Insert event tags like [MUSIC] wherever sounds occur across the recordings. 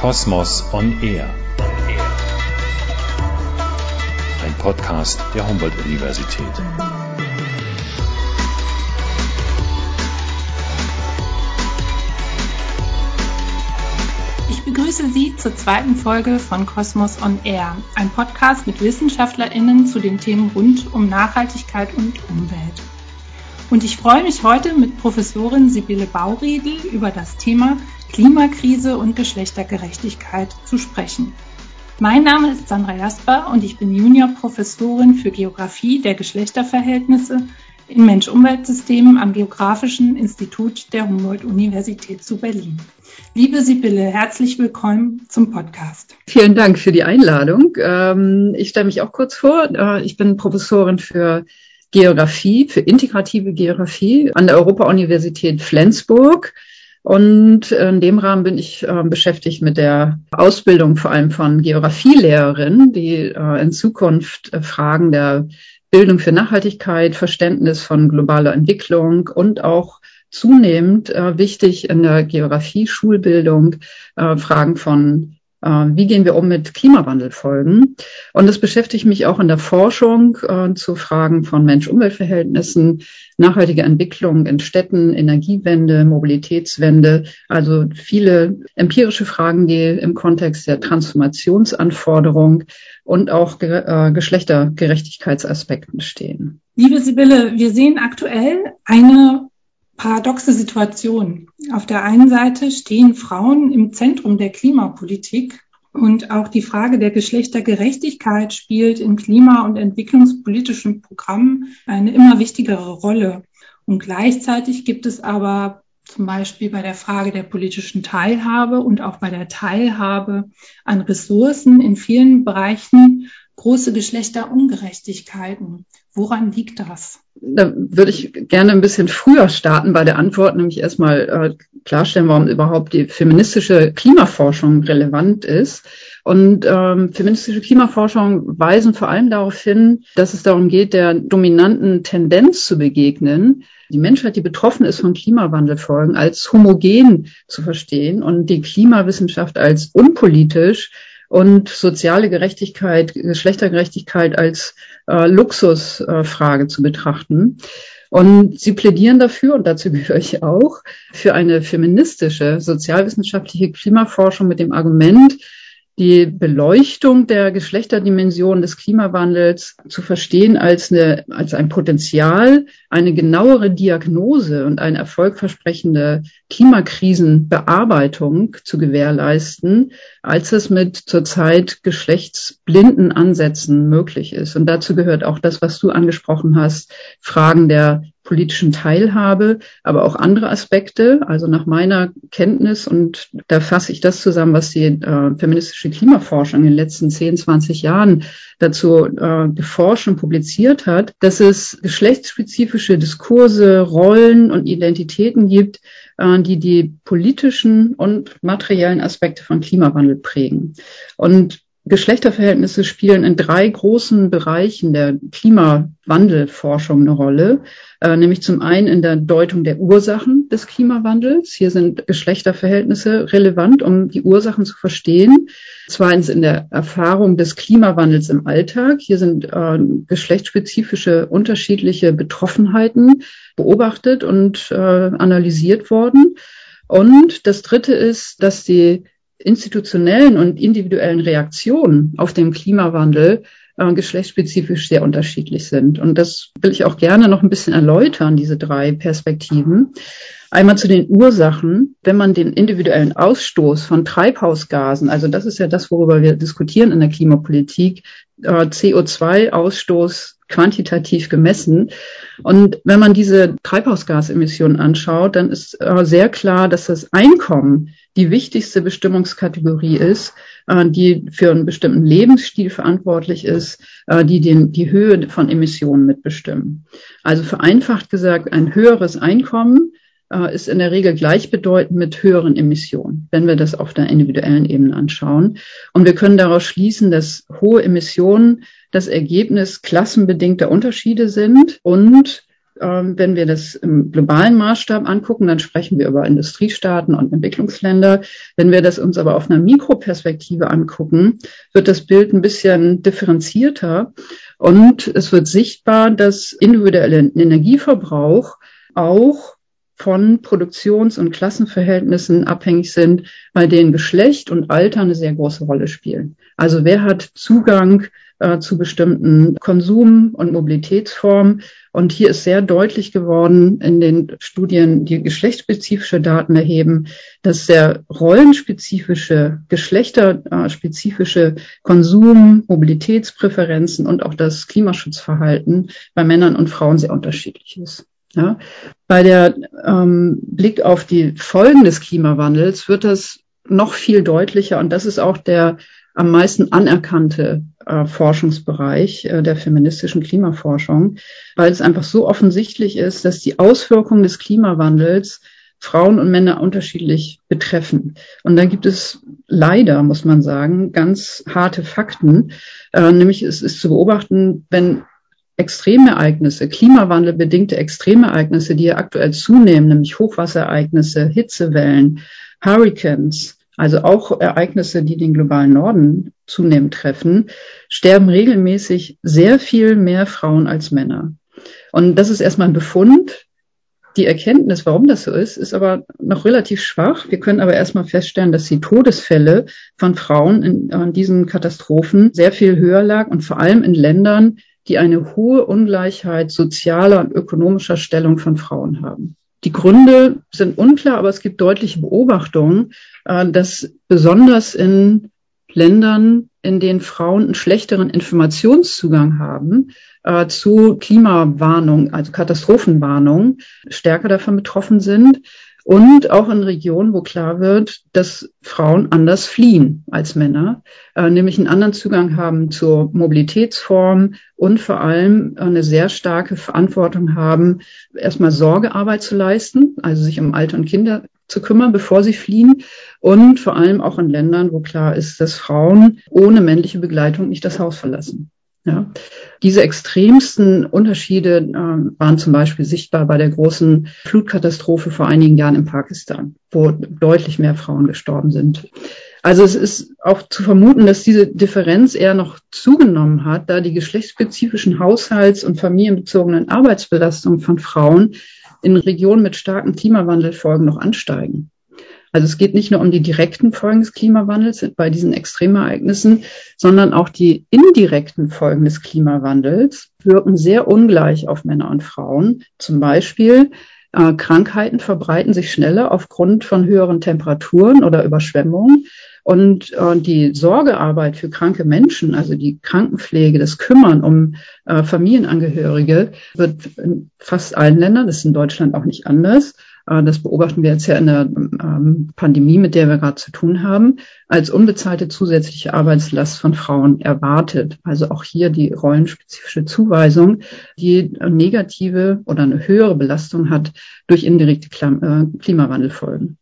Kosmos on Air. Ein Podcast der Humboldt-Universität. Ich begrüße Sie zur zweiten Folge von Kosmos on Air, ein Podcast mit WissenschaftlerInnen zu den Themen rund um Nachhaltigkeit und Umwelt. Und ich freue mich heute mit Professorin Sibylle Bauriedel über das Thema Klimakrise und Geschlechtergerechtigkeit zu sprechen. Mein Name ist Sandra Jasper und ich bin Juniorprofessorin für Geografie der Geschlechterverhältnisse in Mensch-Umwelt-Systemen am Geografischen Institut der Humboldt-Universität zu Berlin. Liebe Sibylle, herzlich willkommen zum Podcast. Vielen Dank für die Einladung. Ähm, ich stelle mich auch kurz vor. Äh, ich bin Professorin für Geografie, für integrative Geografie an der Europa-Universität Flensburg. Und in dem Rahmen bin ich äh, beschäftigt mit der Ausbildung vor allem von Geografielehrerinnen, die äh, in Zukunft äh, Fragen der Bildung für Nachhaltigkeit, Verständnis von globaler Entwicklung und auch zunehmend äh, wichtig in der Geografie-Schulbildung äh, Fragen von wie gehen wir um mit Klimawandelfolgen? Und das beschäftigt mich auch in der Forschung äh, zu Fragen von Mensch-Umwelt-Verhältnissen, nachhaltige Entwicklung in Städten, Energiewende, Mobilitätswende, also viele empirische Fragen, die im Kontext der Transformationsanforderung und auch äh, Geschlechtergerechtigkeitsaspekten stehen. Liebe Sibylle, wir sehen aktuell eine paradoxe Situation. Auf der einen Seite stehen Frauen im Zentrum der Klimapolitik und auch die Frage der Geschlechtergerechtigkeit spielt in klima- und entwicklungspolitischen Programmen eine immer wichtigere Rolle. Und gleichzeitig gibt es aber zum Beispiel bei der Frage der politischen Teilhabe und auch bei der Teilhabe an Ressourcen in vielen Bereichen große Geschlechterungerechtigkeiten. Woran liegt das? Da würde ich gerne ein bisschen früher starten bei der Antwort, nämlich erstmal äh, klarstellen, warum überhaupt die feministische Klimaforschung relevant ist. Und ähm, feministische Klimaforschung weisen vor allem darauf hin, dass es darum geht, der dominanten Tendenz zu begegnen, die Menschheit, die betroffen ist von Klimawandelfolgen, als homogen zu verstehen und die Klimawissenschaft als unpolitisch und soziale Gerechtigkeit, Geschlechtergerechtigkeit als äh, Luxusfrage äh, zu betrachten. Und sie plädieren dafür, und dazu [LAUGHS] gehöre ich auch, für eine feministische, sozialwissenschaftliche Klimaforschung mit dem Argument, die Beleuchtung der Geschlechterdimension des Klimawandels zu verstehen als, eine, als ein Potenzial, eine genauere Diagnose und eine erfolgversprechende Klimakrisenbearbeitung zu gewährleisten, als es mit zurzeit geschlechtsblinden Ansätzen möglich ist. Und dazu gehört auch das, was du angesprochen hast, Fragen der politischen Teilhabe, aber auch andere Aspekte. Also nach meiner Kenntnis, und da fasse ich das zusammen, was die äh, feministische Klimaforschung in den letzten 10, 20 Jahren dazu äh, geforscht und publiziert hat, dass es geschlechtsspezifische Diskurse, Rollen und Identitäten gibt, äh, die die politischen und materiellen Aspekte von Klimawandel prägen. Und Geschlechterverhältnisse spielen in drei großen Bereichen der Klimawandelforschung eine Rolle, äh, nämlich zum einen in der Deutung der Ursachen des Klimawandels. Hier sind Geschlechterverhältnisse relevant, um die Ursachen zu verstehen. Zweitens in der Erfahrung des Klimawandels im Alltag. Hier sind äh, geschlechtsspezifische unterschiedliche Betroffenheiten beobachtet und äh, analysiert worden. Und das Dritte ist, dass die institutionellen und individuellen Reaktionen auf den Klimawandel äh, geschlechtsspezifisch sehr unterschiedlich sind. Und das will ich auch gerne noch ein bisschen erläutern, diese drei Perspektiven. Einmal zu den Ursachen. Wenn man den individuellen Ausstoß von Treibhausgasen, also das ist ja das, worüber wir diskutieren in der Klimapolitik, äh, CO2-Ausstoß quantitativ gemessen. Und wenn man diese Treibhausgasemissionen anschaut, dann ist äh, sehr klar, dass das Einkommen die wichtigste Bestimmungskategorie ist, äh, die für einen bestimmten Lebensstil verantwortlich ist, äh, die den, die Höhe von Emissionen mitbestimmen. Also vereinfacht gesagt, ein höheres Einkommen äh, ist in der Regel gleichbedeutend mit höheren Emissionen, wenn wir das auf der individuellen Ebene anschauen. Und wir können daraus schließen, dass hohe Emissionen das Ergebnis klassenbedingter Unterschiede sind und wenn wir das im globalen Maßstab angucken, dann sprechen wir über Industriestaaten und Entwicklungsländer. Wenn wir das uns aber auf einer Mikroperspektive angucken, wird das Bild ein bisschen differenzierter und es wird sichtbar, dass individueller Energieverbrauch auch von Produktions- und Klassenverhältnissen abhängig sind, bei denen Geschlecht und Alter eine sehr große Rolle spielen. Also wer hat Zugang äh, zu bestimmten Konsum- und Mobilitätsformen? Und hier ist sehr deutlich geworden in den Studien, die geschlechtsspezifische Daten erheben, dass der rollenspezifische, geschlechterspezifische Konsum, Mobilitätspräferenzen und auch das Klimaschutzverhalten bei Männern und Frauen sehr unterschiedlich ist. Ja, bei der ähm, Blick auf die Folgen des Klimawandels wird das noch viel deutlicher und das ist auch der am meisten anerkannte äh, Forschungsbereich äh, der feministischen Klimaforschung, weil es einfach so offensichtlich ist, dass die Auswirkungen des Klimawandels Frauen und Männer unterschiedlich betreffen. Und da gibt es leider, muss man sagen, ganz harte Fakten. Äh, nämlich es ist zu beobachten, wenn Extremereignisse, klimawandelbedingte Extremereignisse, die ja aktuell zunehmen, nämlich Hochwasserereignisse, Hitzewellen, Hurricanes, also auch Ereignisse, die den globalen Norden zunehmend treffen, sterben regelmäßig sehr viel mehr Frauen als Männer. Und das ist erstmal ein Befund. Die Erkenntnis, warum das so ist, ist aber noch relativ schwach. Wir können aber erstmal feststellen, dass die Todesfälle von Frauen in, in diesen Katastrophen sehr viel höher lag und vor allem in Ländern, die eine hohe Ungleichheit sozialer und ökonomischer Stellung von Frauen haben. Die Gründe sind unklar, aber es gibt deutliche Beobachtungen, äh, dass besonders in Ländern, in denen Frauen einen schlechteren Informationszugang haben äh, zu Klimawarnung, also Katastrophenwarnung, stärker davon betroffen sind und auch in Regionen, wo klar wird, dass Frauen anders fliehen als Männer, äh, nämlich einen anderen Zugang haben zur Mobilitätsform und vor allem eine sehr starke Verantwortung haben, erstmal Sorgearbeit zu leisten, also sich um Alter und Kinder zu kümmern, bevor sie fliehen und vor allem auch in Ländern, wo klar ist, dass Frauen ohne männliche Begleitung nicht das Haus verlassen. Ja. Diese extremsten Unterschiede äh, waren zum Beispiel sichtbar bei der großen Flutkatastrophe vor einigen Jahren in Pakistan, wo deutlich mehr Frauen gestorben sind. Also es ist auch zu vermuten, dass diese Differenz eher noch zugenommen hat, da die geschlechtsspezifischen Haushalts- und familienbezogenen Arbeitsbelastungen von Frauen in Regionen mit starken Klimawandelfolgen noch ansteigen. Also es geht nicht nur um die direkten Folgen des Klimawandels bei diesen Extremereignissen, sondern auch die indirekten Folgen des Klimawandels wirken sehr ungleich auf Männer und Frauen. Zum Beispiel äh, Krankheiten verbreiten sich schneller aufgrund von höheren Temperaturen oder Überschwemmungen. Und äh, die Sorgearbeit für kranke Menschen, also die Krankenpflege, das Kümmern um äh, Familienangehörige, wird in fast allen Ländern, das ist in Deutschland auch nicht anders, das beobachten wir jetzt ja in der ähm, Pandemie, mit der wir gerade zu tun haben, als unbezahlte zusätzliche Arbeitslast von Frauen erwartet. Also auch hier die rollenspezifische Zuweisung, die negative oder eine höhere Belastung hat durch indirekte äh, Klimawandelfolgen.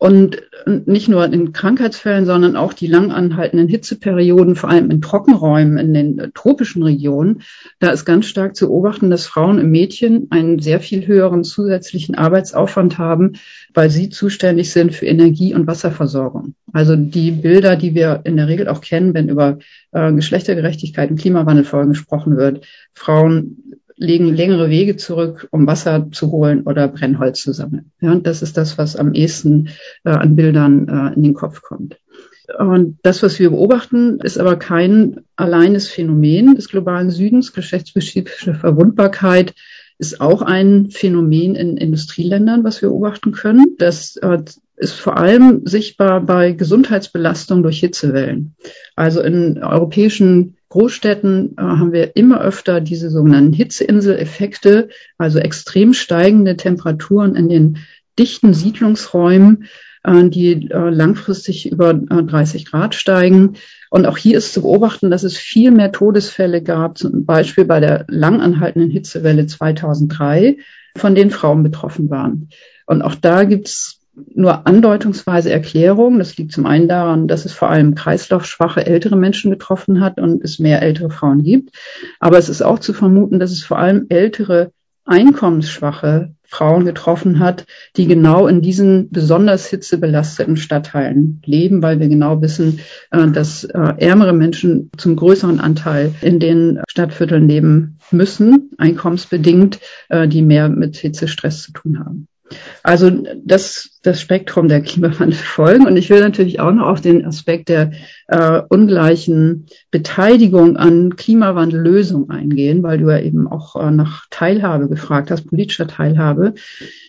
Und nicht nur in Krankheitsfällen, sondern auch die lang anhaltenden Hitzeperioden, vor allem in Trockenräumen in den äh, tropischen Regionen, da ist ganz stark zu beobachten, dass Frauen im Mädchen einen sehr viel höheren zusätzlichen Arbeitsaufwand haben, weil sie zuständig sind für Energie- und Wasserversorgung. Also die Bilder, die wir in der Regel auch kennen, wenn über äh, Geschlechtergerechtigkeit und Klimawandelfolgen gesprochen wird. Frauen legen längere Wege zurück, um Wasser zu holen oder Brennholz zu sammeln. Ja, und das ist das, was am ehesten äh, an Bildern äh, in den Kopf kommt. Und das, was wir beobachten, ist aber kein alleines Phänomen des globalen Südens. Geschlechtsspezifische Verwundbarkeit ist auch ein Phänomen in Industrieländern, was wir beobachten können. Das äh, ist vor allem sichtbar bei Gesundheitsbelastung durch Hitzewellen. Also in europäischen Großstädten äh, haben wir immer öfter diese sogenannten Hitzeinseleffekte, also extrem steigende Temperaturen in den dichten Siedlungsräumen, äh, die äh, langfristig über 30 äh, Grad steigen. Und auch hier ist zu beobachten, dass es viel mehr Todesfälle gab, zum Beispiel bei der langanhaltenden Hitzewelle 2003, von denen Frauen betroffen waren. Und auch da gibt es nur andeutungsweise Erklärung. Das liegt zum einen daran, dass es vor allem kreislaufschwache ältere Menschen getroffen hat und es mehr ältere Frauen gibt. Aber es ist auch zu vermuten, dass es vor allem ältere einkommensschwache Frauen getroffen hat, die genau in diesen besonders hitzebelasteten Stadtteilen leben, weil wir genau wissen, äh, dass äh, ärmere Menschen zum größeren Anteil in den Stadtvierteln leben müssen, einkommensbedingt, äh, die mehr mit Hitzestress zu tun haben. Also das, das Spektrum der Klimawandelfolgen. Und ich will natürlich auch noch auf den Aspekt der äh, ungleichen Beteiligung an Klimawandellösungen eingehen, weil du ja eben auch äh, nach Teilhabe gefragt hast, politischer Teilhabe.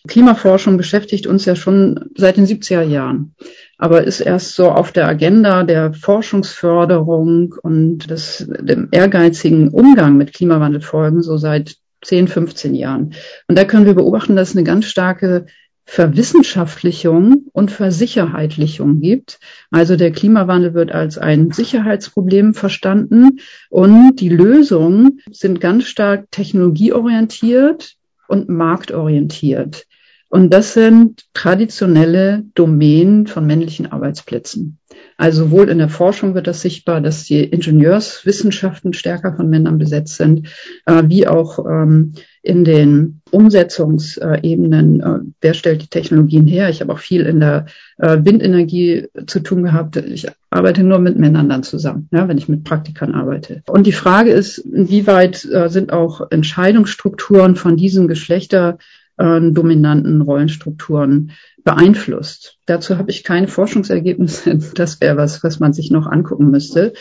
Klimaforschung beschäftigt uns ja schon seit den 70er Jahren, aber ist erst so auf der Agenda der Forschungsförderung und des, dem ehrgeizigen Umgang mit Klimawandelfolgen so seit 10, 15 Jahren. Und da können wir beobachten, dass es eine ganz starke Verwissenschaftlichung und Versicherheitlichung gibt. Also der Klimawandel wird als ein Sicherheitsproblem verstanden und die Lösungen sind ganz stark technologieorientiert und marktorientiert. Und das sind traditionelle Domänen von männlichen Arbeitsplätzen. Also sowohl in der Forschung wird das sichtbar, dass die Ingenieurswissenschaften stärker von Männern besetzt sind, äh, wie auch ähm, in den Umsetzungsebenen. Äh, wer stellt die Technologien her? Ich habe auch viel in der äh, Windenergie zu tun gehabt. Ich arbeite nur mit Männern dann zusammen, ja, wenn ich mit Praktikern arbeite. Und die Frage ist, inwieweit äh, sind auch Entscheidungsstrukturen von diesen Geschlechter äh, Rollenstrukturen beeinflusst. Dazu habe ich keine Forschungsergebnisse. [LAUGHS] Das wäre was, was man sich noch angucken müsste.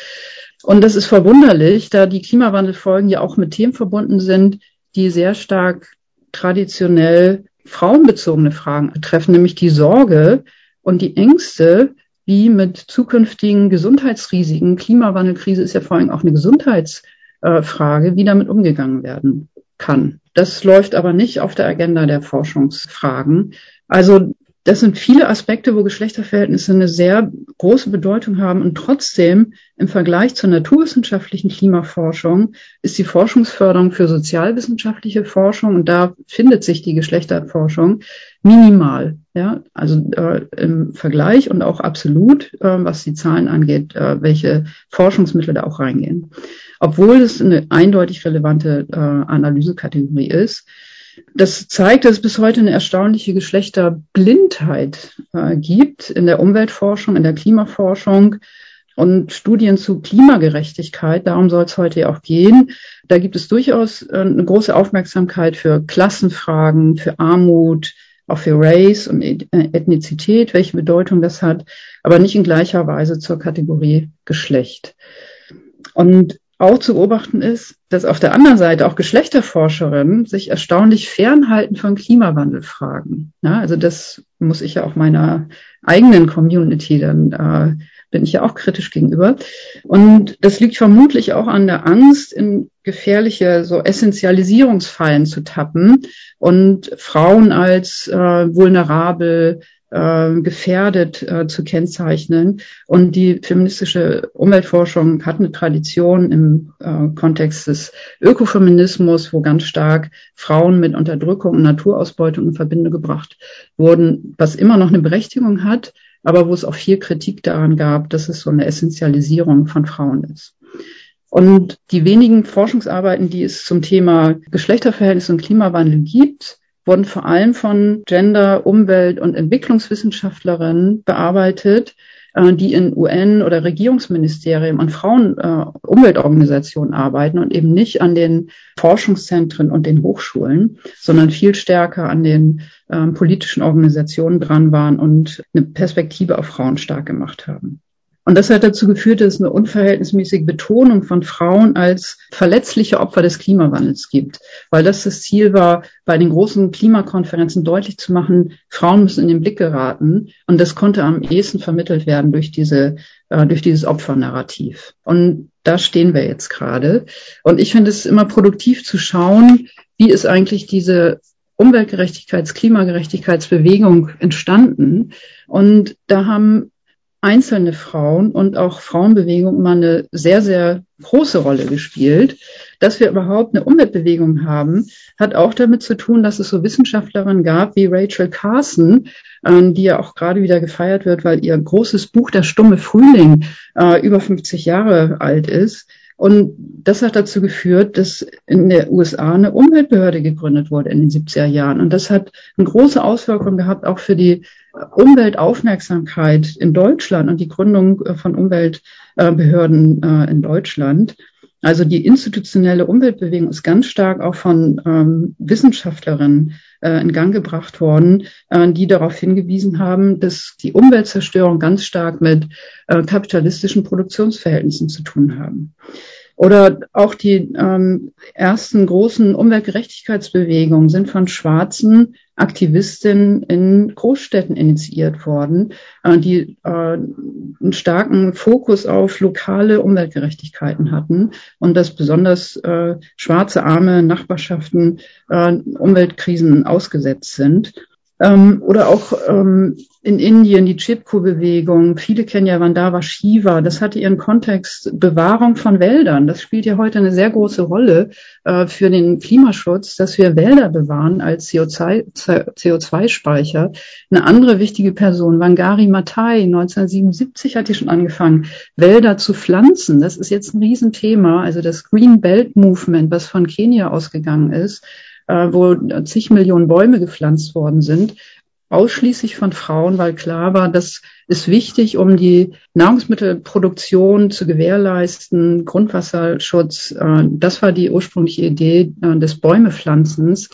Und das ist verwunderlich, da die Klimawandelfolgen ja auch mit Themen verbunden sind, die sehr stark traditionell frauenbezogene Fragen betreffen, nämlich die Sorge und die Ängste, wie mit zukünftigen Gesundheitsrisiken, Klimawandelkrise ist ja vor allem auch eine Gesundheitsfrage, wie damit umgegangen werden kann. Das läuft aber nicht auf der Agenda der Forschungsfragen. Also das sind viele Aspekte, wo Geschlechterverhältnisse eine sehr große Bedeutung haben und trotzdem im Vergleich zur naturwissenschaftlichen Klimaforschung ist die Forschungsförderung für sozialwissenschaftliche Forschung und da findet sich die Geschlechterforschung minimal. Ja, also äh, im Vergleich und auch absolut, äh, was die Zahlen angeht, äh, welche Forschungsmittel da auch reingehen. Obwohl es eine eindeutig relevante äh, Analysekategorie ist. Das zeigt, dass es bis heute eine erstaunliche Geschlechterblindheit äh, gibt in der Umweltforschung, in der Klimaforschung und Studien zu Klimagerechtigkeit. Darum soll es heute ja auch gehen. Da gibt es durchaus äh, eine große Aufmerksamkeit für Klassenfragen, für Armut, auch für Race und äh, Ethnizität, welche Bedeutung das hat, aber nicht in gleicher Weise zur Kategorie Geschlecht. Und auch zu beobachten ist, dass auf der anderen Seite auch Geschlechterforscherinnen sich erstaunlich fernhalten von Klimawandelfragen. Ja, also das muss ich ja auch meiner eigenen Community dann äh, bin ich ja auch kritisch gegenüber. Und das liegt vermutlich auch an der Angst, in gefährliche so Essentialisierungsfallen zu tappen und Frauen als äh, vulnerabel, äh, gefährdet äh, zu kennzeichnen. Und die feministische Umweltforschung hat eine Tradition im äh, Kontext des Ökofeminismus, wo ganz stark Frauen mit Unterdrückung und Naturausbeutung in Verbindung gebracht wurden, was immer noch eine Berechtigung hat, aber wo es auch viel Kritik daran gab, dass es so eine Essentialisierung von Frauen ist. Und die wenigen Forschungsarbeiten, die es zum Thema Geschlechterverhältnisse und Klimawandel gibt, wurden vor allem von Gender-, Umwelt- und Entwicklungswissenschaftlerinnen bearbeitet, äh, die in UN- oder Regierungsministerien und Frauen-Umweltorganisationen äh, arbeiten und eben nicht an den Forschungszentren und den Hochschulen, sondern viel stärker an den äh, politischen Organisationen dran waren und eine Perspektive auf Frauen stark gemacht haben. Und das hat dazu geführt, dass es eine unverhältnismäßige Betonung von Frauen als verletzliche Opfer des Klimawandels gibt, weil das das Ziel war, bei den großen Klimakonferenzen deutlich zu machen, Frauen müssen in den Blick geraten. Und das konnte am ehesten vermittelt werden durch diese, äh, durch dieses Opfernarrativ. Und da stehen wir jetzt gerade. Und ich finde es immer produktiv zu schauen, wie ist eigentlich diese Umweltgerechtigkeits-, Klimagerechtigkeitsbewegung entstanden. Und da haben einzelne Frauen und auch Frauenbewegung immer eine sehr, sehr große Rolle gespielt. Dass wir überhaupt eine Umweltbewegung haben, hat auch damit zu tun, dass es so Wissenschaftlerinnen gab wie Rachel Carson, äh, die ja auch gerade wieder gefeiert wird, weil ihr großes Buch Der stumme Frühling äh, über 50 Jahre alt ist Und das hat dazu geführt, dass in der USA eine Umweltbehörde gegründet wurde in den 70er Jahren. Und das hat eine große Auswirkung gehabt auch für die Umweltaufmerksamkeit in Deutschland und die Gründung von Umweltbehörden äh, in Deutschland. Also die institutionelle Umweltbewegung ist ganz stark auch von ähm, Wissenschaftlerinnen äh, in Gang gebracht worden, äh, die darauf hingewiesen haben, dass die Umweltzerstörung ganz stark mit äh, kapitalistischen Produktionsverhältnissen zu tun haben. Oder auch die ähm, ersten großen Umweltgerechtigkeitsbewegungen sind von schwarzen Aktivistinnen in Großstädten initiiert worden, äh, die äh, einen starken Fokus auf lokale Umweltgerechtigkeiten hatten und dass besonders äh, schwarze arme Nachbarschaften äh, Umweltkrisen ausgesetzt sind. Ähm, oder auch ähm, in Indien die Chipko-Bewegung. Viele kennen ja Vandava Shiva. Das hatte ihren Kontext Bewahrung von Wäldern. Das spielt ja heute eine sehr große Rolle äh, für den Klimaschutz, dass wir Wälder bewahren als CO2-Speicher. Eine andere wichtige Person, Wangari Maathai, 1977 hat die schon angefangen, Wälder zu pflanzen. Das ist jetzt ein Riesenthema. Also das Green Belt Movement, was von Kenia ausgegangen ist äh, wo zig Millionen Bäume gepflanzt worden sind, ausschließlich von Frauen, weil klar war, das ist wichtig, um die Nahrungsmittelproduktion zu gewährleisten, Grundwasserschutz. Äh, das war die ursprüngliche Idee äh, des Bäumepflanzens.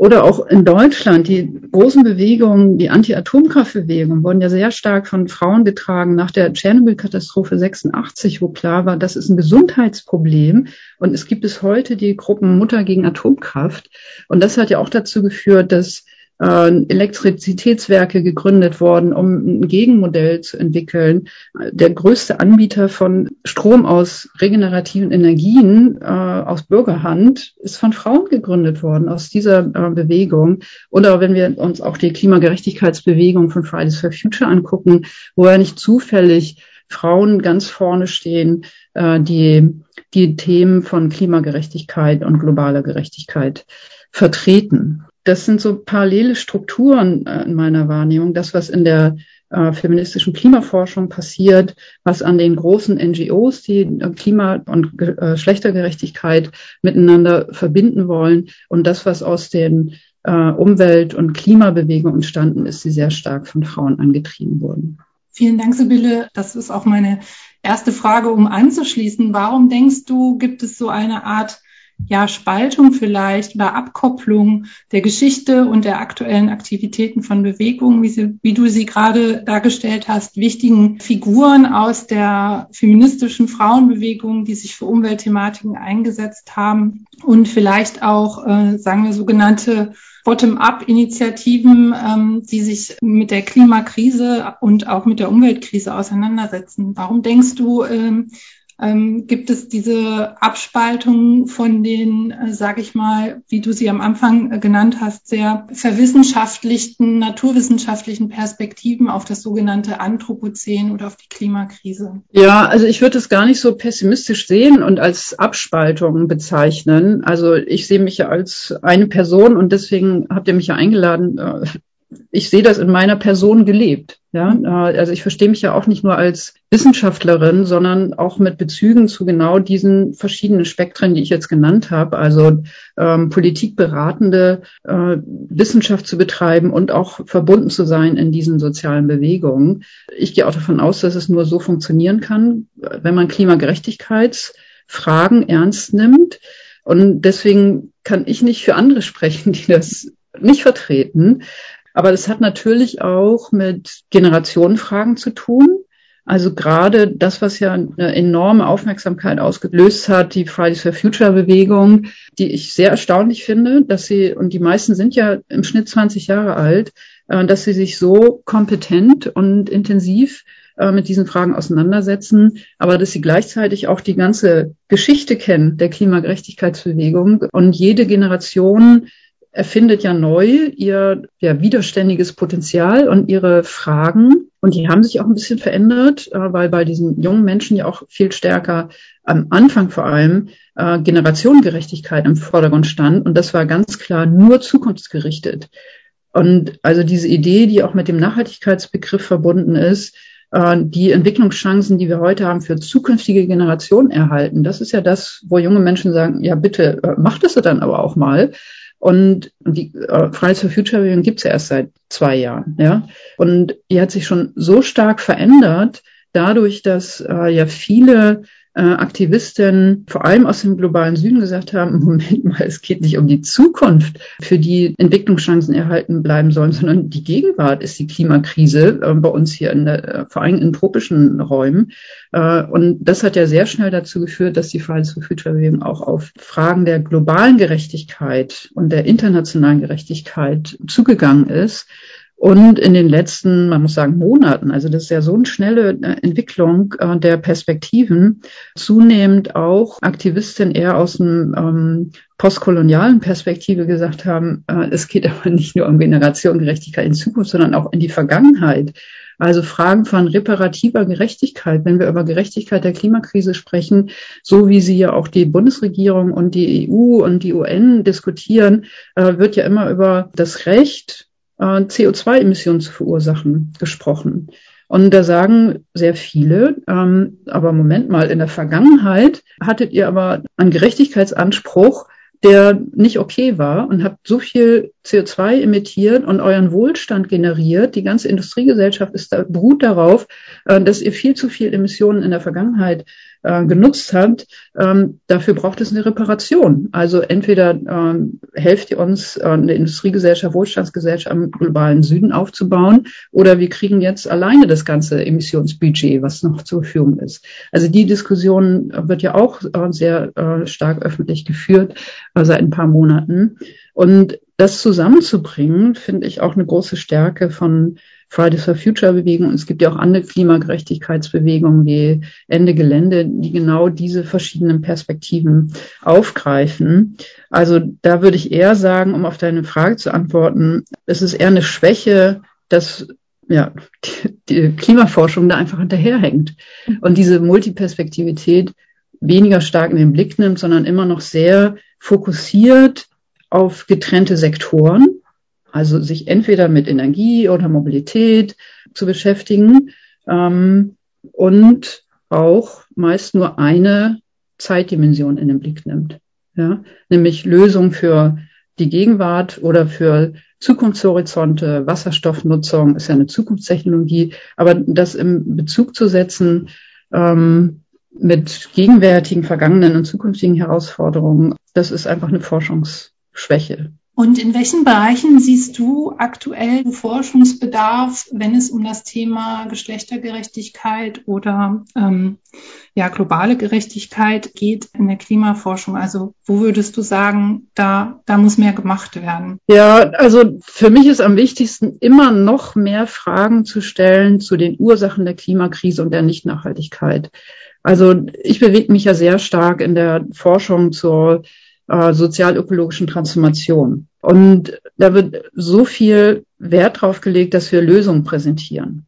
Oder auch in Deutschland, die großen Bewegungen, die Anti-Atomkraftbewegung wurden ja sehr stark von Frauen getragen nach der Tschernobyl-Katastrophe 86, wo klar war, das ist ein Gesundheitsproblem. Und es gibt bis heute die Gruppen Mutter gegen Atomkraft. Und das hat ja auch dazu geführt, dass Elektrizitätswerke gegründet worden, um ein Gegenmodell zu entwickeln. Der größte Anbieter von Strom aus regenerativen Energien äh, aus Bürgerhand ist von Frauen gegründet worden, aus dieser äh, Bewegung. Oder wenn wir uns auch die Klimagerechtigkeitsbewegung von Fridays for Future angucken, wo ja nicht zufällig Frauen ganz vorne stehen, äh, die die Themen von Klimagerechtigkeit und globaler Gerechtigkeit vertreten das sind so parallele Strukturen äh, in meiner Wahrnehmung. Das, was in der äh, feministischen Klimaforschung passiert, was an den großen NGOs, die äh, Klima- und Geschlechtergerechtigkeit miteinander verbinden wollen und das, was aus den Umwelt- und Klimabewegungen entstanden ist, die sehr stark von Frauen angetrieben wurden. Vielen Dank, Sibylle. Das ist auch meine erste Frage, um anzuschließen. Warum denkst du, gibt es so eine Art ja, Spaltung vielleicht oder Abkopplung der Geschichte und der aktuellen Aktivitäten von Bewegungen, wie, sie, wie du sie gerade dargestellt hast, wichtigen Figuren aus der feministischen Frauenbewegung, die sich für Umweltthematiken eingesetzt haben und vielleicht auch, äh, sagen wir, sogenannte Bottom-up-Initiativen, ähm, die sich mit der Klimakrise und auch mit der Umweltkrise auseinandersetzen. Warum denkst du, ähm, ähm, gibt es diese Abspaltung von den, äh, sage ich mal, wie du sie am Anfang äh, genannt hast, sehr verwissenschaftlichten, naturwissenschaftlichen Perspektiven auf das sogenannte Anthropozän oder auf die Klimakrise? Ja, also ich würde es gar nicht so pessimistisch sehen und als Abspaltung bezeichnen. Also ich sehe mich ja als eine Person und deswegen habt ihr mich ja eingeladen, äh, ich sehe das in meiner Person gelebt. Ja, mhm. äh, also ich verstehe mich ja auch nicht nur als Wissenschaftlerin, sondern auch mit Bezügen zu genau diesen verschiedenen Spektren, die ich jetzt genannt habe. Also ähm, politikberatende äh, Wissenschaft zu betreiben und auch verbunden zu sein in diesen sozialen Bewegungen. Ich gehe auch davon aus, dass es nur so funktionieren kann, wenn man Klimagerechtigkeitsfragen ernst nimmt. Und deswegen kann ich nicht für andere sprechen, die das nicht vertreten. Aber das hat natürlich auch mit Generationenfragen zu tun. Also gerade das, was ja eine enorme Aufmerksamkeit ausgelöst hat, die Fridays for Future Bewegung, die ich sehr erstaunlich finde, dass sie, und die meisten sind ja im Schnitt 20 Jahre alt, äh, dass sie sich so kompetent und intensiv äh, mit diesen Fragen auseinandersetzen, aber dass sie gleichzeitig auch die ganze Geschichte kennen der Klimagerechtigkeitsbewegung und jede Generation erfindet ja neu ihr ja, widerständiges Potenzial und ihre Fragen. Und die haben sich auch ein bisschen verändert, äh, weil bei diesen jungen Menschen ja auch viel stärker am Anfang vor allem äh, Generationengerechtigkeit im Vordergrund stand. Und das war ganz klar nur zukunftsgerichtet. Und also diese Idee, die auch mit dem Nachhaltigkeitsbegriff verbunden ist, äh, die Entwicklungschancen, die wir heute haben, für zukünftige Generationen erhalten. Das ist ja das, wo junge Menschen sagen, ja bitte, äh, macht es dann aber auch mal. Und die äh, Fridays for Future Bewegung gibt es ja erst seit zwei Jahren, ja. Und die hat sich schon so stark verändert, dadurch, dass äh, ja viele äh, Aktivisten vor allem aus dem globalen Süden gesagt haben, [LAUGHS] Moment mal, es geht nicht um die Zukunft, für die Entwicklungschancen erhalten bleiben sollen, sondern die Gegenwart ist die Klimakrise äh, bei uns hier in der, äh, vor allem in tropischen Räumen. Äh, und das hat ja sehr schnell dazu geführt, dass die Fridays for Future Bewegung auch auf Fragen der globalen Gerechtigkeit und der internationalen Gerechtigkeit zugegangen ist und in den letzten, man muss sagen, Monaten, also das ist ja so eine schnelle äh, Entwicklung äh, der Perspektiven, zunehmend auch Aktivistinnen eher aus dem ähm, postkolonialen Perspektive gesagt haben, äh, es geht [LAUGHS] aber nicht nur um Generationengerechtigkeit in Zukunft, sondern auch in die Vergangenheit. Also Fragen von reparativer Gerechtigkeit, wenn wir über Gerechtigkeit der Klimakrise sprechen, so wie sie ja auch die Bundesregierung und die EU und die UN diskutieren, äh, wird ja immer über das Recht äh, CO2-Emissionen zu verursachen, gesprochen. Und da sagen sehr viele, ähm, aber Moment mal, in der Vergangenheit hattet ihr aber einen Gerechtigkeitsanspruch, der nicht okay war und habt so viel CO2 emittiert und euren Wohlstand generiert. Die ganze Industriegesellschaft ist da, beruht darauf, äh, dass ihr viel zu viel Emissionen in der Vergangenheit äh, genutzt habt, ähm, dafür braucht es eine Reparation. Also entweder ähm, helft ihr uns, äh, eine Industriegesellschaft, Wohlstandsgesellschaft am globalen Süden aufzubauen, oder wir kriegen jetzt alleine das ganze Emissionsbudget, was noch zur Verfügung ist. Also die Diskussion wird ja auch äh, sehr äh, stark öffentlich geführt äh, seit ein paar Monaten. Und das zusammenzubringen, finde ich auch eine große Stärke von Fridays for Future Bewegung. Es gibt ja auch andere Klimagerechtigkeitsbewegungen wie Ende Gelände, die genau diese verschiedenen Perspektiven aufgreifen. Also da würde ich eher sagen, um auf deine Frage zu antworten, es ist eher eine Schwäche, dass ja, [LAUGHS] die Klimaforschung da einfach hinterherhängt und diese Multiperspektivität weniger stark in den Blick nimmt, sondern immer noch sehr fokussiert auf getrennte Sektoren also sich entweder mit Energie oder Mobilität zu beschäftigen ähm, und auch meist nur eine Zeitdimension in den Blick nimmt. Ja? Nämlich Lösungen für die Gegenwart oder für Zukunftshorizonte, Wasserstoffnutzung ist ja eine Zukunftstechnologie, aber das im Bezug zu setzen ähm, mit gegenwärtigen, vergangenen und zukünftigen Herausforderungen, das ist einfach eine Forschungsschwäche. Und in welchen Bereichen siehst du aktuell Forschungsbedarf, wenn es um das Thema Geschlechtergerechtigkeit oder ähm, ja, globale Gerechtigkeit geht in der Klimaforschung? Also wo würdest du sagen, da, da muss mehr gemacht werden? Ja, also für mich ist am wichtigsten, immer noch mehr Fragen zu stellen zu den Ursachen der Klimakrise und der Nichtnachhaltigkeit. Also ich bewege mich ja sehr stark in der Forschung zur äh, sozialökologischen Transformation. Und da wird so viel Wert drauf gelegt, dass wir Lösungen präsentieren.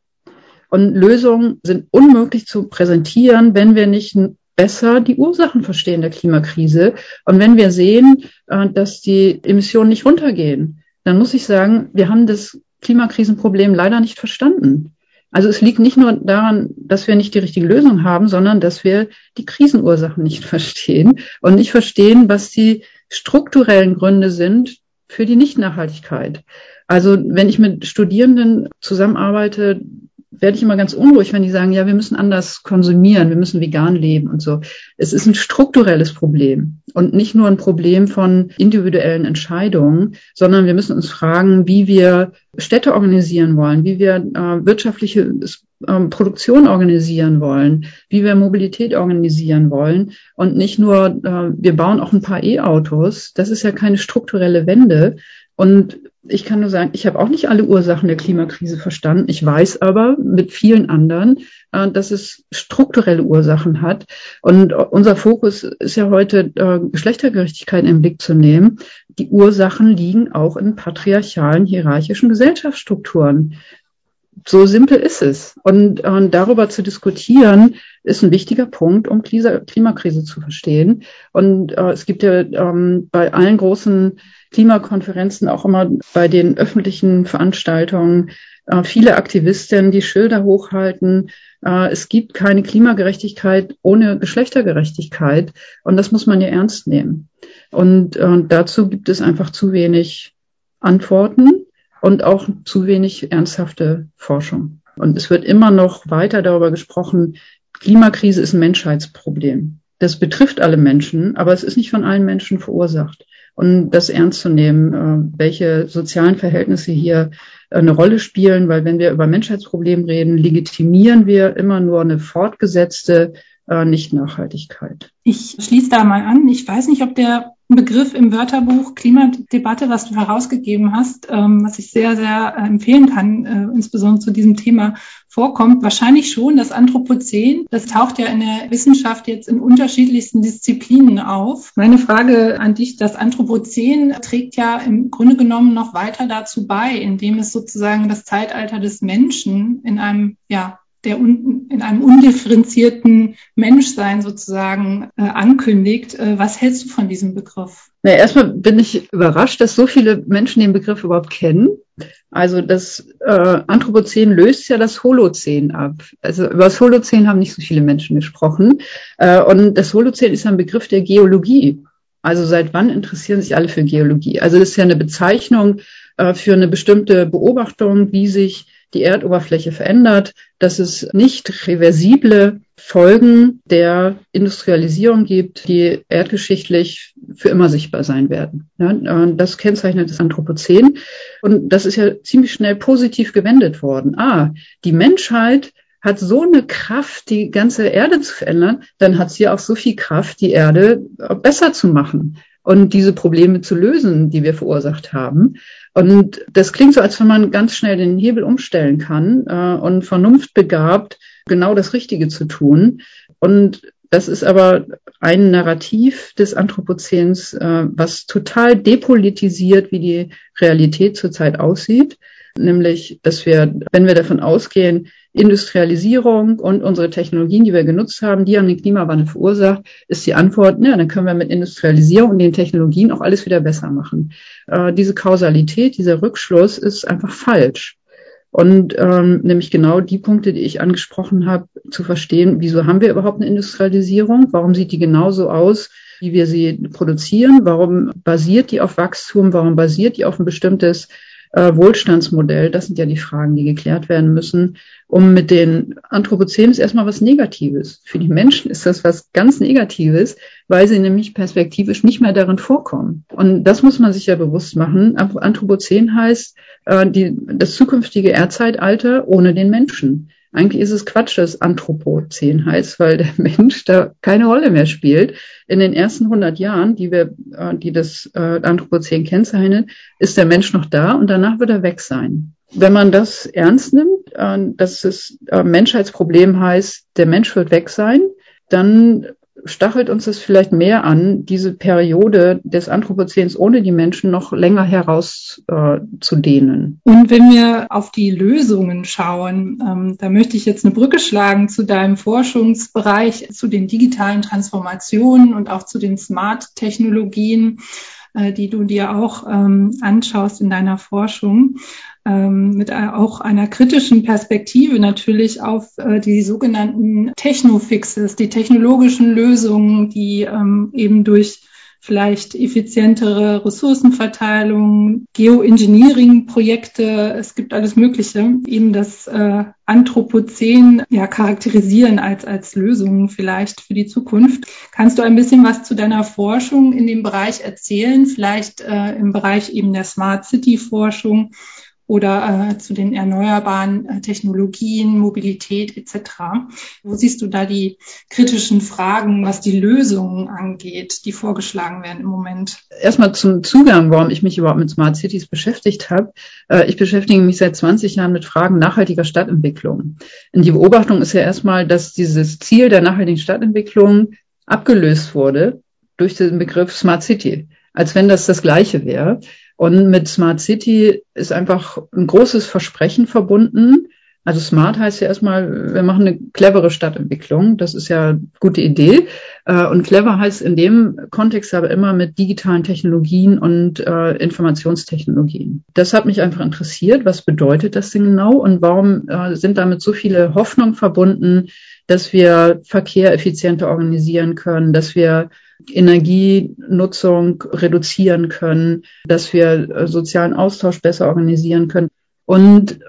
Und Lösungen sind unmöglich zu präsentieren, wenn wir nicht besser die Ursachen verstehen der Klimakrise. Und wenn wir sehen, äh, dass die Emissionen nicht runtergehen, dann muss ich sagen, wir haben das Klimakrisenproblem leider nicht verstanden. Also es liegt nicht nur daran, dass wir nicht die richtige Lösung haben, sondern dass wir die Krisenursachen nicht [LAUGHS] verstehen und nicht verstehen, was die strukturellen Gründe sind für die Nichtnachhaltigkeit. Also wenn ich mit Studierenden zusammenarbeite, werde ich immer ganz unruhig, wenn die sagen, ja, wir müssen anders konsumieren, wir müssen vegan leben und so. Es ist ein strukturelles Problem und nicht nur ein Problem von individuellen Entscheidungen, sondern wir müssen uns fragen, wie wir Städte organisieren wollen, wie wir äh, wirtschaftliche äh, Produktion organisieren wollen, wie wir Mobilität organisieren wollen und nicht nur, äh, wir bauen auch ein paar E-Autos. Das ist ja keine strukturelle Wende. Und ich kann nur sagen, ich habe auch nicht alle Ursachen der Klimakrise verstanden. Ich weiß aber mit vielen anderen, äh, dass es strukturelle Ursachen hat. Und unser Fokus ist ja heute, äh, Geschlechtergerechtigkeit im Blick zu nehmen. Die Ursachen liegen auch in patriarchalen, hierarchischen Gesellschaftsstrukturen. So simpel ist es. Und, und darüber zu diskutieren, ist ein wichtiger Punkt, um Klimakrise zu verstehen. Und äh, es gibt ja ähm, bei allen großen Klimakonferenzen auch immer bei den öffentlichen Veranstaltungen äh, viele Aktivistinnen, die Schilder hochhalten. Äh, es gibt keine Klimagerechtigkeit ohne Geschlechtergerechtigkeit. Und das muss man ja ernst nehmen. Und äh, dazu gibt es einfach zu wenig Antworten und auch zu wenig ernsthafte Forschung. Und es wird immer noch weiter darüber gesprochen, Klimakrise ist ein Menschheitsproblem. Das betrifft alle Menschen, aber es ist nicht von allen Menschen verursacht. Und das ernst zu nehmen, äh, welche sozialen Verhältnisse hier eine Rolle spielen, weil wenn wir über Menschheitsprobleme reden, legitimieren wir immer nur eine fortgesetzte äh, Nicht-Nachhaltigkeit. Ich schließe da mal an. Ich weiß nicht, ob der Begriff im Wörterbuch Klimadebatte, was du herausgegeben hast, ähm, was ich sehr, sehr äh, empfehlen kann, äh, insbesondere zu diesem Thema vorkommt. Wahrscheinlich schon das Anthropozän. Das taucht ja in der Wissenschaft jetzt in unterschiedlichsten Disziplinen auf. Meine Frage an dich, das Anthropozän trägt ja im Grunde genommen noch weiter dazu bei, indem es sozusagen das Zeitalter des Menschen in einem, ja, der un, in einem undifferenzierten Menschsein sozusagen äh, ankündigt. Äh, was hältst du von diesem Begriff? Na, erstmal bin ich überrascht, dass so viele Menschen den Begriff überhaupt kennen. Also das äh, Anthropozän löst ja das Holozän ab. Also über das Holozän haben nicht so viele Menschen gesprochen. Äh, und das Holozän ist ein Begriff der Geologie. Also seit wann interessieren sich alle für Geologie? Also das ist ja eine Bezeichnung äh, für eine bestimmte Beobachtung, wie sich die Erdoberfläche verändert, dass es nicht reversible Folgen der Industrialisierung gibt, die erdgeschichtlich für immer sichtbar sein werden. Ja, das kennzeichnet das Anthropozän. Und das ist ja ziemlich schnell positiv gewendet worden. Ah, die Menschheit hat so eine Kraft, die ganze Erde zu verändern, dann hat sie auch so viel Kraft, die Erde besser zu machen und diese Probleme zu lösen, die wir verursacht haben. Und das klingt so, als wenn man ganz schnell den Hebel umstellen kann äh, und vernunftbegabt genau das Richtige zu tun. Und das ist aber ein Narrativ des Anthropozäns, äh, was total depolitisiert, wie die Realität zurzeit aussieht. Nämlich, dass wir, wenn wir davon ausgehen, Industrialisierung und unsere Technologien, die wir genutzt haben, die haben den Klimawandel verursacht, ist die Antwort, ja, dann können wir mit Industrialisierung und den Technologien auch alles wieder besser machen. Äh, diese Kausalität, dieser Rückschluss ist einfach falsch. Und ähm, nämlich genau die Punkte, die ich angesprochen habe, zu verstehen, wieso haben wir überhaupt eine Industrialisierung? Warum sieht die genauso aus, wie wir sie produzieren? Warum basiert die auf Wachstum? Warum basiert die auf ein bestimmtes äh, Wohlstandsmodell? Das sind ja die Fragen, die geklärt werden müssen. Um mit den Anthropozänen ist erstmal was Negatives. Für die Menschen ist das was ganz Negatives, weil sie nämlich perspektivisch nicht mehr darin vorkommen. Und das muss man sich ja bewusst machen. Anthropozän heißt äh, die, das zukünftige Erdzeitalter ohne den Menschen. Eigentlich ist es Quatsch, dass Anthropozän heißt, weil der [LAUGHS] Mensch da keine Rolle mehr spielt. In den ersten 100 Jahren, die wir, äh, die das äh, Anthropozän kennzeichnen, ist der Mensch noch da und danach wird er weg sein. Wenn man das ernst nimmt, äh, dass es Menschheitsproblem heißt, der Mensch wird weg sein, dann stachelt uns das vielleicht mehr an, diese Periode des Anthropozäns ohne die Menschen noch länger herauszudehnen. Äh, Und wenn wir auf die Lösungen schauen, ähm, da möchte ich jetzt eine Brücke schlagen zu deinem Forschungsbereich, zu den digitalen Transformationen und auch zu den Smart-Technologien äh, die du dir auch ähm, anschaust in deiner Forschung mit auch einer kritischen Perspektive natürlich auf äh, die sogenannten Technofixes, die technologischen Lösungen, die ähm, eben durch vielleicht effizientere Ressourcenverteilung, Geoengineering-Projekte, es gibt alles Mögliche, eben das äh, Anthropozän ja charakterisieren als, als Lösung vielleicht für die Zukunft. Kannst du ein bisschen was zu deiner Forschung in dem Bereich erzählen, vielleicht äh, im Bereich eben der Smart City Forschung? Oder äh, zu den erneuerbaren äh, Technologien, Mobilität etc. Wo siehst du da die kritischen Fragen, was die Lösungen angeht, die vorgeschlagen werden im Moment? Erstmal zum Zugang, warum ich mich überhaupt mit Smart Cities beschäftigt habe. Äh, ich beschäftige mich seit 20 Jahren mit Fragen nachhaltiger Stadtentwicklung. Und die Beobachtung ist ja erstmal, dass dieses Ziel der nachhaltigen Stadtentwicklung abgelöst wurde durch den Begriff Smart City, als wenn das das Gleiche wäre. Und mit Smart City ist einfach ein großes Versprechen verbunden, Also smart heißt ja erstmal, wir machen eine clevere Stadtentwicklung. Das ist ja eine gute Idee. Äh, und clever heißt in dem Kontext aber immer mit digitalen Technologien und äh, Informationstechnologien. Das hat mich einfach interessiert. Was bedeutet das denn genau? Und warum äh, sind damit so viele Hoffnungen verbunden, dass wir Verkehr effizienter organisieren können, dass wir Energienutzung reduzieren können, dass wir sozialen Austausch besser organisieren können. Und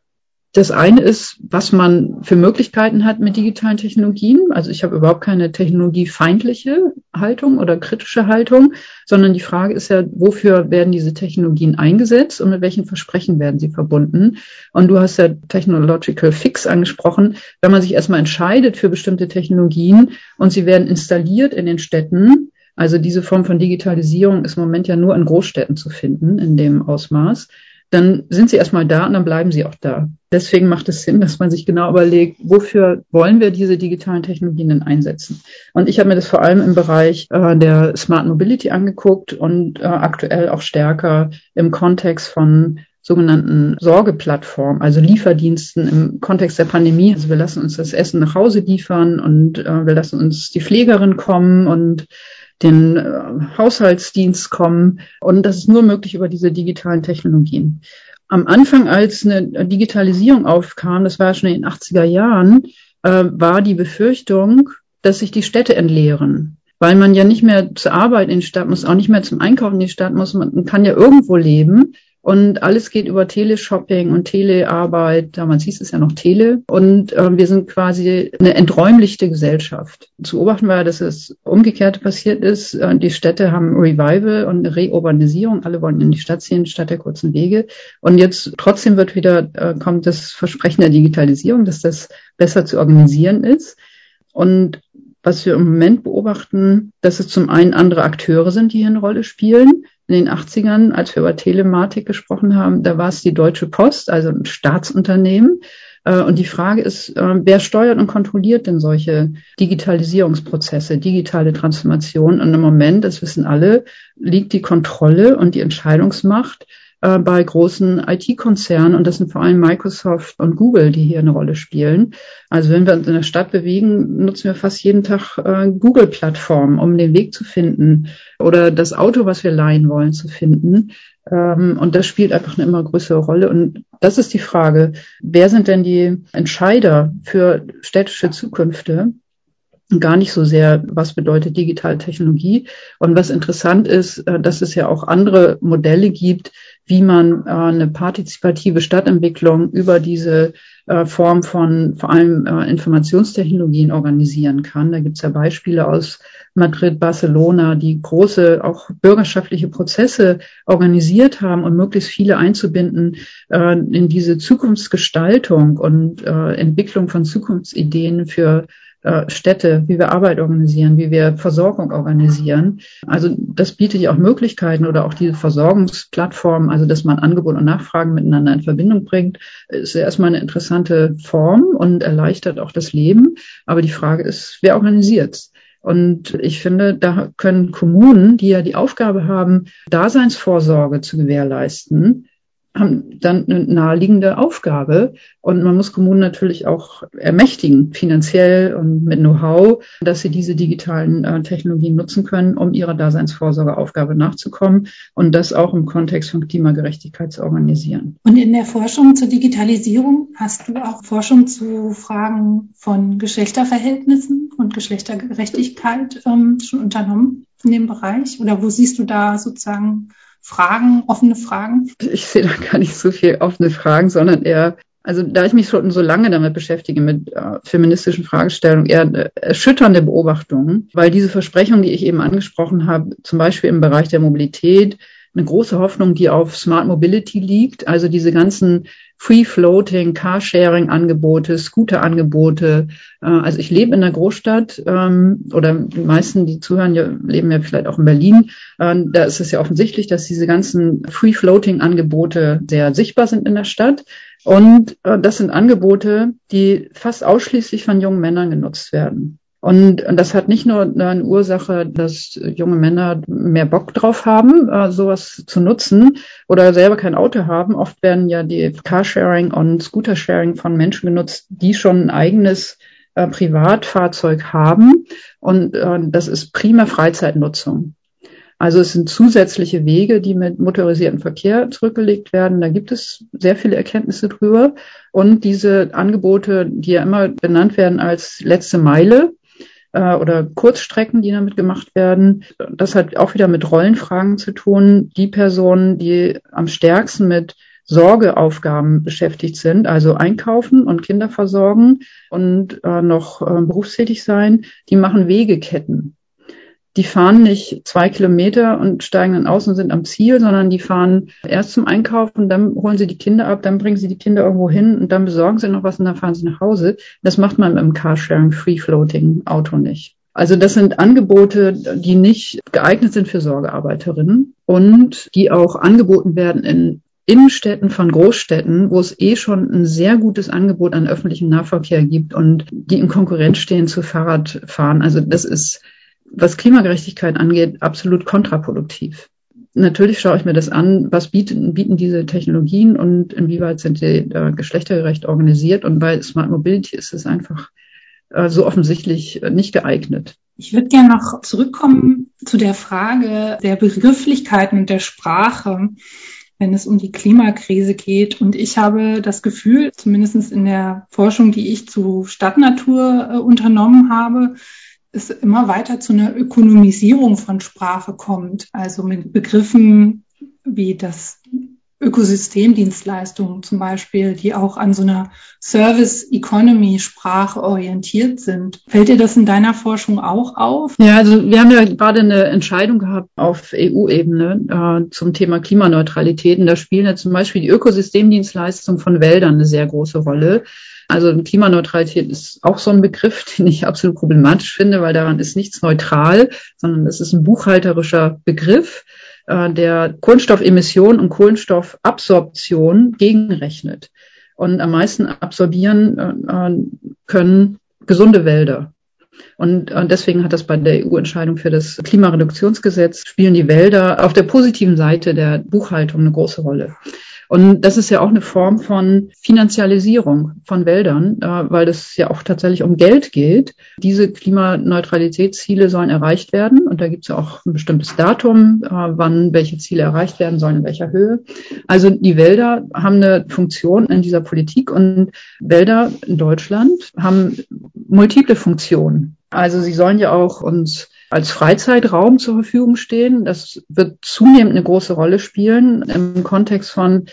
das eine ist, was man für Möglichkeiten hat mit digitalen Technologien. Also ich habe überhaupt keine technologiefeindliche Haltung oder kritische Haltung, sondern die Frage ist ja, wofür werden diese Technologien eingesetzt und mit welchen Versprechen werden sie verbunden? Und du hast ja Technological Fix angesprochen. Wenn man sich erstmal entscheidet für bestimmte Technologien und sie werden installiert in den Städten, also diese Form von Digitalisierung ist im Moment ja nur in Großstädten zu finden, in dem Ausmaß dann sind sie erstmal da und dann bleiben sie auch da. Deswegen macht es Sinn, dass man sich genau überlegt, wofür wollen wir diese digitalen Technologien denn einsetzen? Und ich habe mir das vor allem im Bereich äh, der Smart Mobility angeguckt und äh, aktuell auch stärker im Kontext von sogenannten Sorgeplattformen, also Lieferdiensten im Kontext der Pandemie. Also wir lassen uns das Essen nach Hause liefern und äh, wir lassen uns die Pflegerin kommen und den äh, Haushaltsdienst kommen. Und das ist nur möglich über diese digitalen Technologien. Am Anfang, als eine Digitalisierung aufkam, das war schon in den 80er Jahren, äh, war die Befürchtung, dass sich die Städte entleeren weil man ja nicht mehr zur Arbeit in die Stadt muss, auch nicht mehr zum Einkaufen in die Stadt muss. Man kann ja irgendwo leben. Und alles geht über Teleshopping und Telearbeit. Damals hieß es ja noch Tele. Und äh, wir sind quasi eine enträumlichte Gesellschaft. Zu beobachten war, dass es umgekehrt passiert ist. Äh, die Städte haben Revival und Reurbanisierung. Alle wollen in die Stadt ziehen, statt der kurzen Wege. Und jetzt trotzdem wird wieder, äh, kommt das Versprechen der Digitalisierung, dass das besser zu organisieren ist. Und was wir im Moment beobachten, dass es zum einen andere Akteure sind, die hier eine Rolle spielen in den 80ern, als wir über Telematik gesprochen haben, da war es die Deutsche Post, also ein Staatsunternehmen. Äh, und die Frage ist, äh, wer steuert und kontrolliert denn solche Digitalisierungsprozesse, digitale Transformation? Und im Moment, das wissen alle, liegt die Kontrolle und die Entscheidungsmacht äh, bei großen IT-Konzernen und das sind vor allem Microsoft und Google, die hier eine Rolle spielen. Also wenn wir uns in der Stadt bewegen, nutzen wir fast jeden Tag äh, Google-Plattformen, um den Weg zu finden oder das Auto, was wir leihen wollen, zu finden. Ähm, und das spielt einfach eine immer größere Rolle. Und das ist die Frage, wer sind denn die Entscheider für städtische Zukünfte? Gar nicht so sehr, was bedeutet digitale Technologie. Und was interessant ist, äh, dass es ja auch andere Modelle gibt, wie man äh, eine partizipative Stadtentwicklung über diese äh, Form von vor allem Informationstechnologien organisieren kann. Da gibt es ja Beispiele aus Madrid, Barcelona, die große auch bürgerschaftliche Prozesse organisiert haben und möglichst viele einzubinden in diese Zukunftsgestaltung und Entwicklung von Zukunftsideen für Städte, wie wir Arbeit organisieren, wie wir Versorgung organisieren. Also das bietet ja auch Möglichkeiten oder auch diese Versorgungsplattform, also dass man Angebot und Nachfragen miteinander in Verbindung bringt, ist erstmal eine interessante Form und erleichtert auch das Leben. Aber die Frage ist, wer organisiert's? Und ich finde, da können Kommunen, die ja die Aufgabe haben, Daseinsvorsorge zu gewährleisten, haben dann eine naheliegende Aufgabe. Und man muss Kommunen natürlich auch ermächtigen, finanziell und mit Know-how, dass sie diese digitalen äh, Technologien nutzen können, um ihrer Daseinsvorsorgeaufgabe nachzukommen und das auch im Kontext von Klimagerechtigkeit zu organisieren. Und in der Forschung zur Digitalisierung hast du auch Forschung zu Fragen von Geschlechterverhältnissen und Geschlechtergerechtigkeit ähm, schon unternommen in dem Bereich? Oder wo siehst du da sozusagen Fragen, offene Fragen? Ich sehe da gar nicht so viel offene Fragen, sondern eher, also da ich mich schon so lange damit beschäftige, mit äh, feministischen Fragestellungen, eher äh, erschütternde Beobachtungen, weil diese Versprechungen, die ich eben angesprochen habe, zum Beispiel im Bereich der Mobilität, eine große Hoffnung, die auf Smart Mobility liegt, also diese ganzen Free-Floating, Carsharing-Angebote, Scooter-Angebote. Äh, also ich lebe in der Großstadt ähm, oder die meisten, die zuhören, ja, leben ja vielleicht auch in Berlin. Äh, da ist es ja offensichtlich, dass diese ganzen Free-Floating-Angebote sehr sichtbar sind in der Stadt. Und äh, das sind Angebote, die fast ausschließlich von jungen Männern genutzt werden. Und das hat nicht nur eine Ursache, dass junge Männer mehr Bock drauf haben, äh, sowas zu nutzen oder selber kein Auto haben. Oft werden ja die Carsharing und Scootersharing von Menschen genutzt, die schon ein eigenes äh, Privatfahrzeug haben. Und äh, das ist prima Freizeitnutzung. Also es sind zusätzliche Wege, die mit motorisiertem Verkehr zurückgelegt werden. Da gibt es sehr viele Erkenntnisse drüber. Und diese Angebote, die ja immer benannt werden als letzte Meile, äh, oder Kurzstrecken, die damit gemacht werden. Das hat auch wieder mit Rollenfragen zu tun. Die Personen, die am stärksten mit Sorgeaufgaben beschäftigt sind, also einkaufen und Kinder versorgen und äh, noch äh, berufstätig sein, die machen Wegeketten die fahren nicht zwei Kilometer und steigen dann aus und sind am Ziel, sondern die fahren erst zum Einkaufen, dann holen sie die Kinder ab, dann bringen sie die Kinder irgendwo hin und dann besorgen sie noch was und dann fahren sie nach Hause. Das macht man im Carsharing Free Floating Auto nicht. Also das sind Angebote, die nicht geeignet sind für Sorgearbeiterinnen und die auch angeboten werden in Innenstädten von Großstädten, wo es eh schon ein sehr gutes Angebot an öffentlichem Nahverkehr gibt und die in Konkurrenz stehen zu Fahrradfahren. Also das ist was Klimagerechtigkeit angeht, absolut kontraproduktiv. Natürlich schaue ich mir das an, was bieten, bieten diese Technologien und inwieweit sind sie äh, geschlechtergerecht organisiert. Und bei Smart Mobility ist es einfach äh, so offensichtlich äh, nicht geeignet. Ich würde gerne noch zurückkommen zu der Frage der Begrifflichkeiten und der Sprache, wenn es um die Klimakrise geht. Und ich habe das Gefühl, zumindest in der Forschung, die ich zu Stadtnatur äh, unternommen habe, es immer weiter zu einer Ökonomisierung von Sprache kommt, also mit Begriffen wie das Ökosystemdienstleistungen zum Beispiel, die auch an so einer Service-Economy-Sprache orientiert sind. Fällt dir das in deiner Forschung auch auf? Ja, also wir haben ja gerade eine Entscheidung gehabt auf EU-Ebene äh, zum Thema Klimaneutralität. Und da spielen ja zum Beispiel die Ökosystemdienstleistungen von Wäldern eine sehr große Rolle. Also Klimaneutralität ist auch so ein Begriff, [LAUGHS] den ich absolut problematisch finde, weil daran ist nichts neutral, sondern es ist ein buchhalterischer Begriff, äh, der Kohlenstoffemission und Kohlenstoffabsorption gegenrechnet. Und am meisten absorbieren äh, können gesunde Wälder. Und deswegen hat das bei der EU-Entscheidung für das Klimareduktionsgesetz spielen die Wälder auf der positiven Seite der Buchhaltung eine große Rolle. Und das ist ja auch eine Form von Finanzialisierung von Wäldern, äh, weil es ja auch tatsächlich um Geld geht. Diese Klimaneutralitätsziele sollen erreicht werden. Und da gibt es ja auch ein bestimmtes Datum, äh, wann welche Ziele erreicht werden sollen, in welcher Höhe. Also die Wälder haben eine Funktion in dieser Politik und Wälder in Deutschland haben multiple Funktionen. Also sie sollen ja auch uns als Freizeitraum zur Verfügung stehen. Das wird zunehmend eine große Rolle spielen im Kontext von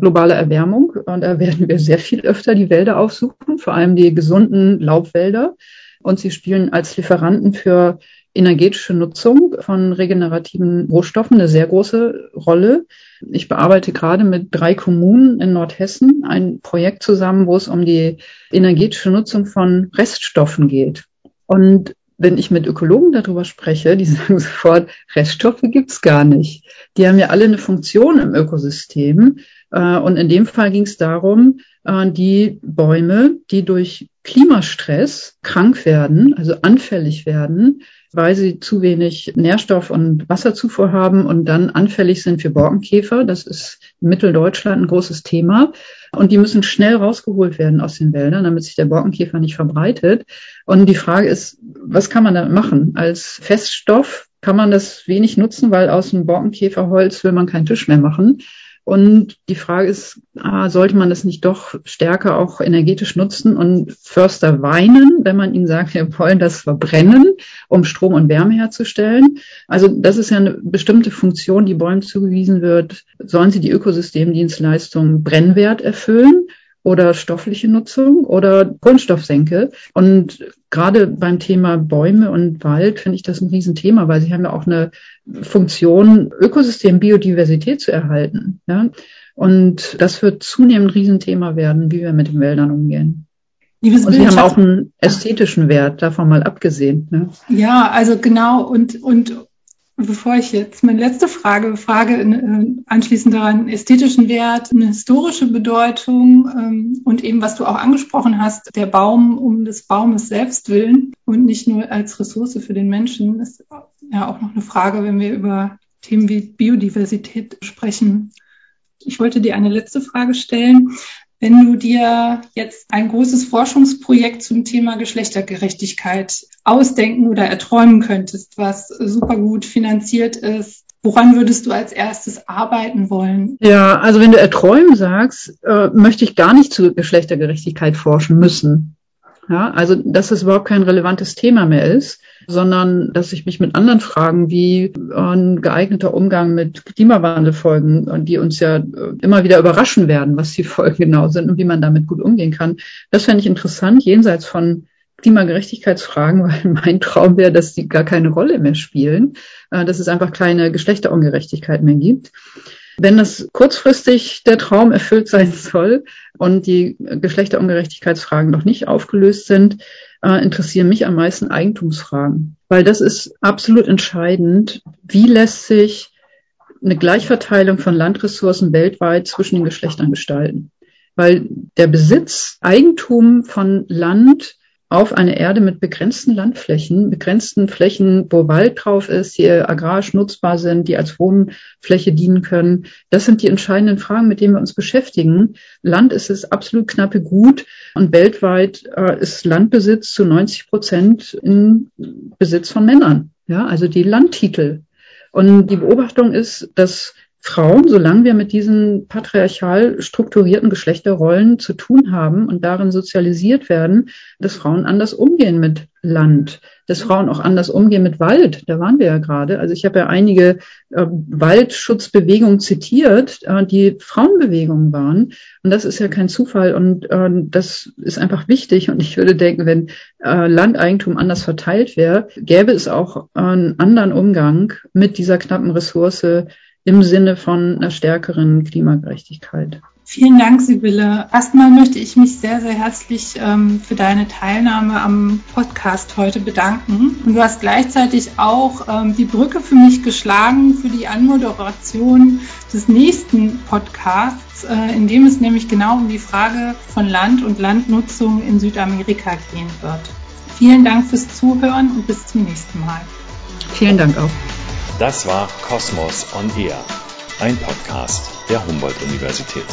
globaler Erwärmung. Und da werden wir sehr viel öfter die Wälder aufsuchen, vor allem die gesunden Laubwälder. Und sie spielen als Lieferanten für energetische Nutzung von regenerativen Rohstoffen eine sehr große Rolle. Ich bearbeite gerade mit drei Kommunen in Nordhessen ein Projekt zusammen, wo es um die energetische Nutzung von Reststoffen geht. Und wenn ich mit Ökologen darüber spreche, die [LAUGHS] sagen sofort, Reststoffe gibt's gar nicht. Die haben ja alle eine Funktion im Ökosystem. Äh, und in dem Fall ging es darum, äh, die Bäume, die durch Klimastress krank werden, also anfällig werden, weil sie zu wenig Nährstoff- und Wasserzufuhr haben und dann anfällig sind für Borkenkäfer. Das ist in Mitteldeutschland ein großes Thema. Und die müssen schnell rausgeholt werden aus den Wäldern, damit sich der Borkenkäfer nicht verbreitet. Und die Frage ist, was kann man damit machen? Als Feststoff kann man das wenig nutzen, weil aus dem Borkenkäferholz will man keinen Tisch mehr machen. Und die Frage ist, ah, sollte man das nicht doch stärker auch energetisch nutzen und Förster weinen, wenn man ihnen sagt, [LAUGHS] wir wollen das verbrennen, um Strom und Wärme herzustellen? Also das ist ja eine bestimmte Funktion, die Bäumen zugewiesen wird. Sollen sie die Ökosystemdienstleistung Brennwert erfüllen? Oder stoffliche Nutzung oder Grundstoffsenke. Und gerade beim Thema Bäume und Wald finde ich das ein Riesenthema, weil sie haben ja auch eine Funktion, Ökosystem Biodiversität zu erhalten. Ja? Und das wird zunehmend ein Riesenthema werden, wie wir mit den Wäldern umgehen. Liebes und sie haben auch einen ästhetischen Wert, davon mal abgesehen. Ne? Ja, also genau. Und, und Bevor ich jetzt meine letzte Frage frage, äh, anschließend daran ästhetischen Wert, eine historische Bedeutung ähm, und eben, was du auch angesprochen hast, der Baum um des Baumes selbst willen und nicht nur als Ressource für den Menschen, ist ja auch noch eine Frage, wenn wir über Themen wie Biodiversität sprechen. Ich wollte dir eine letzte Frage stellen. Wenn du dir jetzt ein großes Forschungsprojekt zum Thema Geschlechtergerechtigkeit ausdenken oder erträumen könntest, was super gut finanziert ist, woran würdest du als erstes arbeiten wollen? Ja, also wenn du erträumen sagst, äh, möchte ich gar nicht zu Geschlechtergerechtigkeit forschen müssen. Ja, also dass es überhaupt kein relevantes Thema mehr ist, sondern dass ich mich mit anderen Fragen wie ein geeigneter Umgang mit Klimawandelfolgen, die uns ja immer wieder überraschen werden, was die [LAUGHS] Folgen genau sind und wie man damit gut umgehen kann. Das fände ich interessant, jenseits von Klimagerechtigkeitsfragen, [LAUGHS] weil mein Traum wäre, dass die gar keine Rolle mehr spielen, äh, dass es einfach keine Geschlechterungerechtigkeit mehr gibt. Wenn das kurzfristig der Traum erfüllt sein [LAUGHS] soll und die Geschlechterungerechtigkeitsfragen noch nicht aufgelöst sind, äh, interessieren mich am meisten Eigentumsfragen, weil das ist absolut entscheidend. Wie lässt sich eine Gleichverteilung von Landressourcen weltweit zwischen den Geschlechtern gestalten? Weil der Besitz, Eigentum von Land auf eine Erde mit begrenzten Landflächen, begrenzten Flächen, wo Wald drauf ist, die agrarisch nutzbar sind, die als Wohnfläche dienen können. Das sind die entscheidenden Fragen, mit denen wir uns beschäftigen. Land ist es absolut knappe Gut und weltweit äh, ist Landbesitz zu 90 Prozent in Besitz von Männern. Ja, also die Landtitel. Und die Beobachtung ist, dass Frauen, solange wir mit diesen patriarchal strukturierten Geschlechterrollen zu tun haben und darin sozialisiert werden, dass Frauen anders umgehen mit Land, dass Frauen auch anders umgehen mit Wald. Da waren wir ja gerade. Also ich habe ja einige äh, Waldschutzbewegungen zitiert, äh, die Frauenbewegungen waren. Und das ist ja kein Zufall. Und äh, das ist einfach wichtig. Und ich würde denken, wenn äh, Landeigentum anders verteilt wäre, gäbe es auch einen anderen Umgang mit dieser knappen Ressource, im Sinne von einer stärkeren Klimagerechtigkeit. Vielen Dank, Sibylle. Erstmal möchte ich mich sehr, sehr herzlich ähm, für deine Teilnahme am Podcast heute bedanken. Und du hast gleichzeitig auch ähm, die Brücke für mich geschlagen für die Anmoderation des nächsten Podcasts, äh, in dem es nämlich genau um die Frage von Land und Landnutzung in Südamerika gehen wird. Vielen Dank fürs Zuhören und bis zum nächsten Mal. Vielen Dank auch. Das war Kosmos on Air, ein Podcast der Humboldt-Universität.